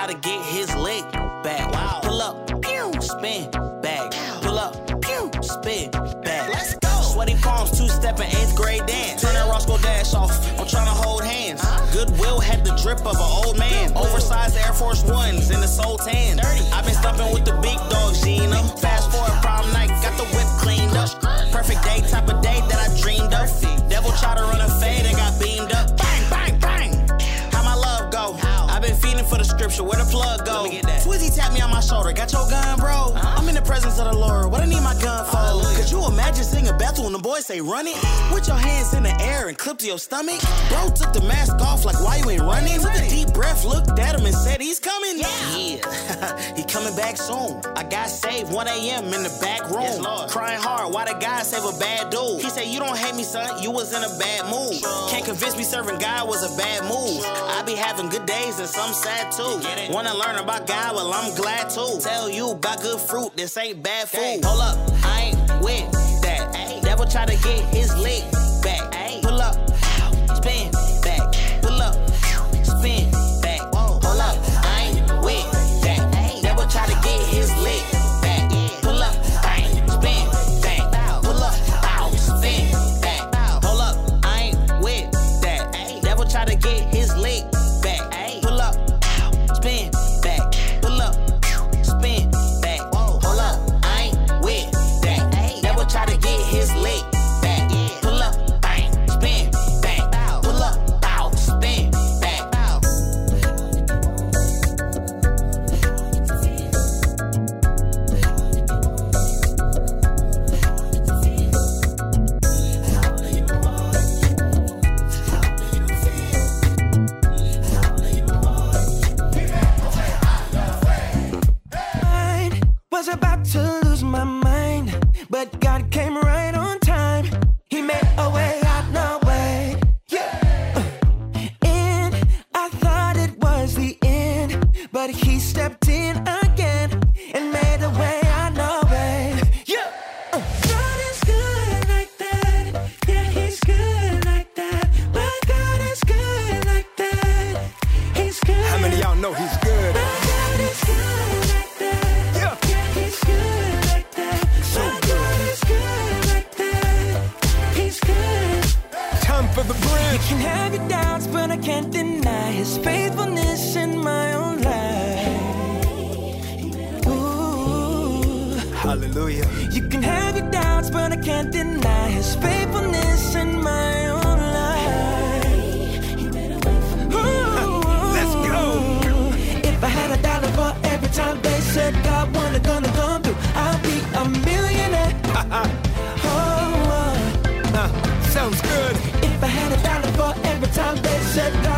try to get his leg back. Wow. Pull up, pew, spin, back. Pull up, pew, spin, back. Let's go. Sweaty palms, two step in eighth grade dance. Turn that Roscoe dash off. I'm trying to hold hands. Goodwill had the drip of an old man. Oversized Air Force Ones in the soul tan. I've been stumping with the big dogs, Gina. Fast forward prom night, got the whip cleaned up. Perfect day, type of day that I dreamed of. Devil tried to run a fade and got beamed where the plug go? Twizzy tapped me on my shoulder, got your gun, bro. I'm in the presence of the Lord, what I need my gun for? Could you imagine singing Bethel when the boys say run it? With your hands in the air and clip to your stomach. Bro took the mask off like why you ain't running? Took a deep breath, looked at him and said he's coming. Yeah, he coming back soon. I got saved 1 a.m. in the back room. Yes, Crying hard, why the guy save a bad dude? He said, You don't hate me, son, you was in a bad mood. Can't convince me serving God was a bad move. I be having good days and some sad too. Wanna learn about God? Well, I'm glad to. Tell you about good fruit, this ain't bad food. Hold up, I ain't with that. Devil try to get his leg Hallelujah. You can have your doubts, but I can't deny his faithfulness in my own life. Ooh. Let's go. If I had a dollar for every time they said God wanted gonna come through, I'll be a millionaire. Oh, oh, Huh, sounds good. if I had a dollar for every time they said God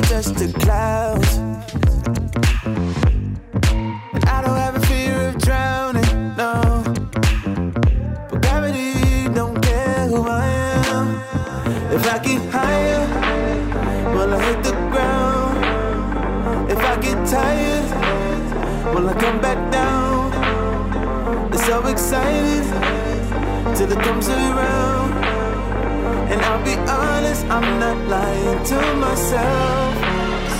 Touch the clouds. And I don't have a fear of drowning, no. But gravity don't care who I am. If I get higher, will I hit the ground? If I get tired, will I come back down? It's so excited till it comes around. I'll be honest, I'm not lying to myself.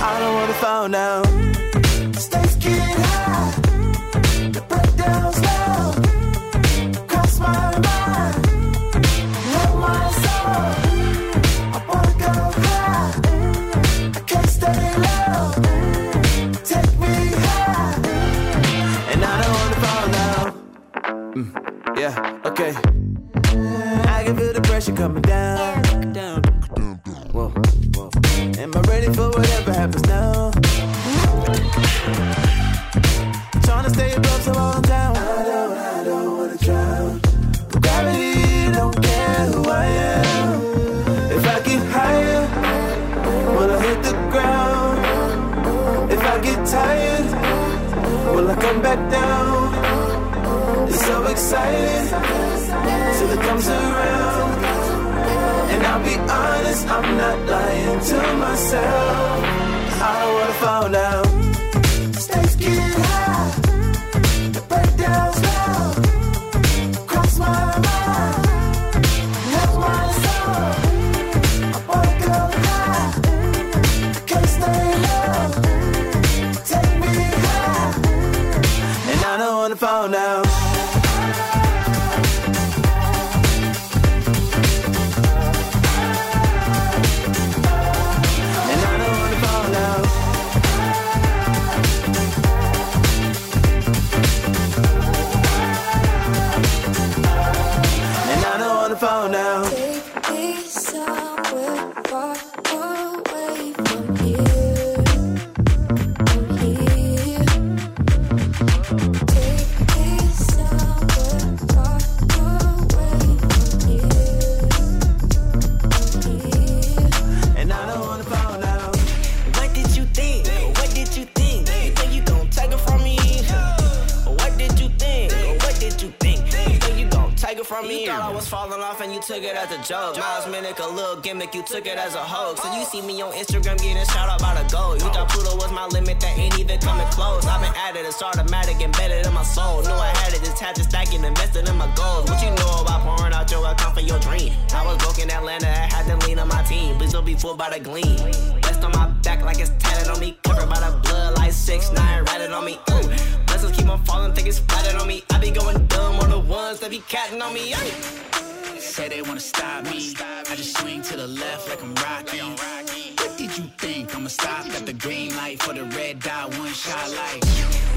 I don't wanna fall down. Stakes get high, the breakdown's loud. Cross my mind, let my soul. I wanna go high, I can't stay low. Take me high, and I don't wanna fall down. Mm, yeah, okay. I can feel the pressure coming down. Get will I come back down? It's so exciting till it comes around. And I'll be honest, I'm not lying to myself. I wanna fall far thought I was falling off and you took it as a joke. Miles Minnick, a little gimmick, you took it as a hoax. So you see me on Instagram getting shout out by the goal. You thought Pluto was my limit, that ain't even coming close. I've been at it, it's automatic, embedded in my soul. Knew I had it, just had to stack it, invested in my goals. What you know about pouring out your account for your dream? I was broke in Atlanta, I had to lean on my team. Please don't be fooled by the gleam. Rest on my back like it's tatted on me. Covered by the blood like 6 9 ratted on me. Ooh. Blessings keep on falling, think it's flatted on me. I be going dumb on the ones that be catting on me. Say they wanna stop me. I just swing to the left like I'm Rocky. What did you think? I'ma stop at the green light for the red dot, one shot light.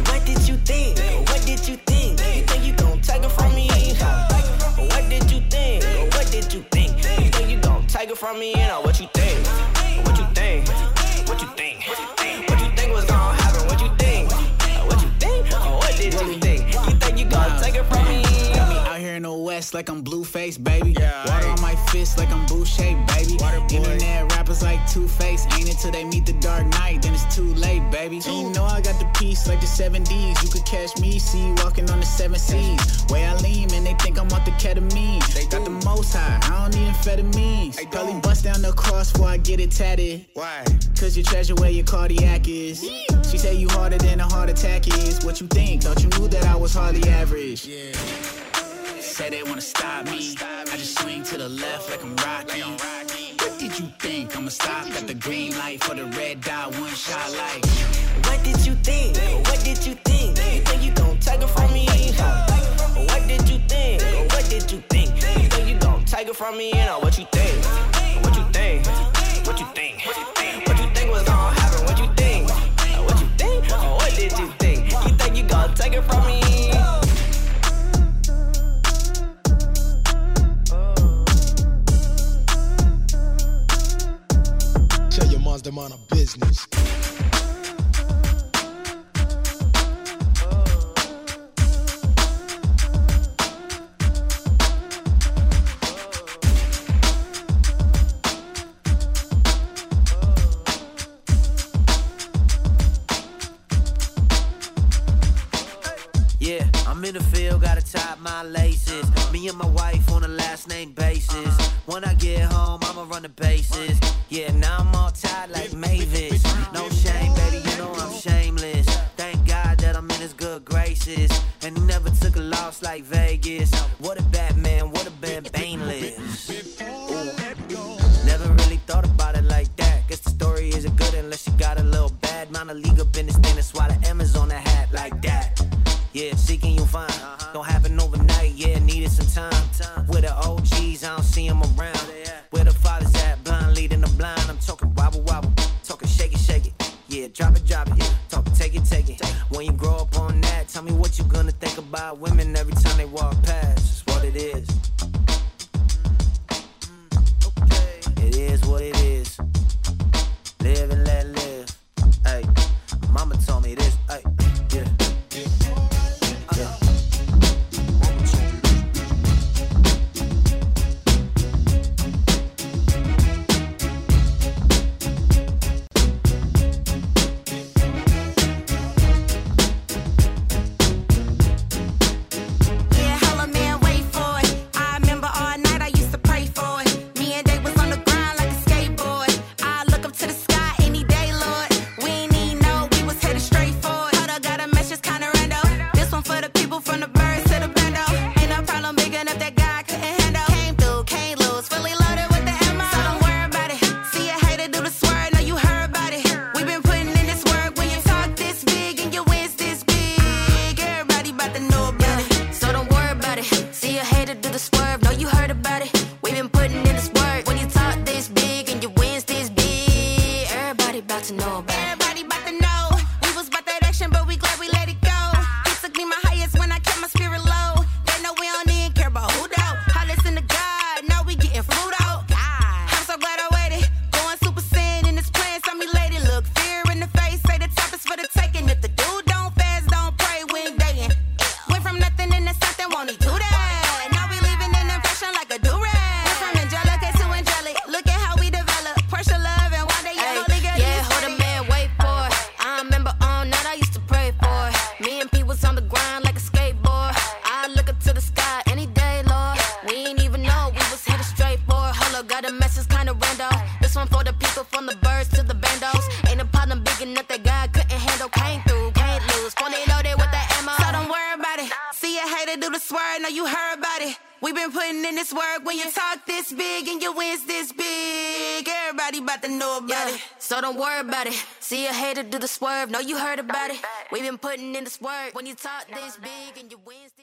What did you think? What did you think? You think you gon' take it from me? What did you think? What did you think? You think you gon' take it from me? You know what you think? What you think? What you think? Here in the west like I'm Blueface, baby. Yeah, Water on my fist like I'm Boucher, baby. Internet rappers like Two Face. Ain't until they meet the Dark Knight, then it's too late, baby. And you know I got the piece like the 70s. You could catch me, see you walking on the seven C's. Way I lean, man, they think I'm off the ketamine. They got the most high, I don't need amphetamines. Probably bust down the cross before I get it tatted. Why? Cause you treasure where your cardiac is. She say you harder than a heart attack is. What you think? Thought you knew that I was hardly average. Say they wanna stop me. I just swing to the left like I'm Rocky. What did you think? I'ma stop at the green light for the red dot, one shot light. What did you think? What did you think? You think you gon' take it from me? What did you think? What did you think? You think you gon' take it from me? You know what you think? What you think? in the field, gotta tie my laces. Me and my wife on a last name basis. When I get home, I'ma run the bases. Yeah, now I'm all tied like Mavis. No shame, baby, you know I'm shameless. Thank God that I'm in his good graces. And he never took a loss like Vegas. think about women every time they walk past. It's what it is. Mm, it is what it is. Live and let live. Hey, mama told me this. Hey. got a message kinda random. This one for the people from the birds to the bandos. Ain't a problem big enough that God couldn't handle. Came through, can't lose. Phone loaded with that ammo. So don't worry about it. See a hater do the swerve, now you heard about it. we been putting in this work when you talk this big and you wins this big. Everybody about to know about yeah. it. So don't worry about it. See a hater do the swerve, know you heard about it. we been putting in this work when you talk this big and you wins this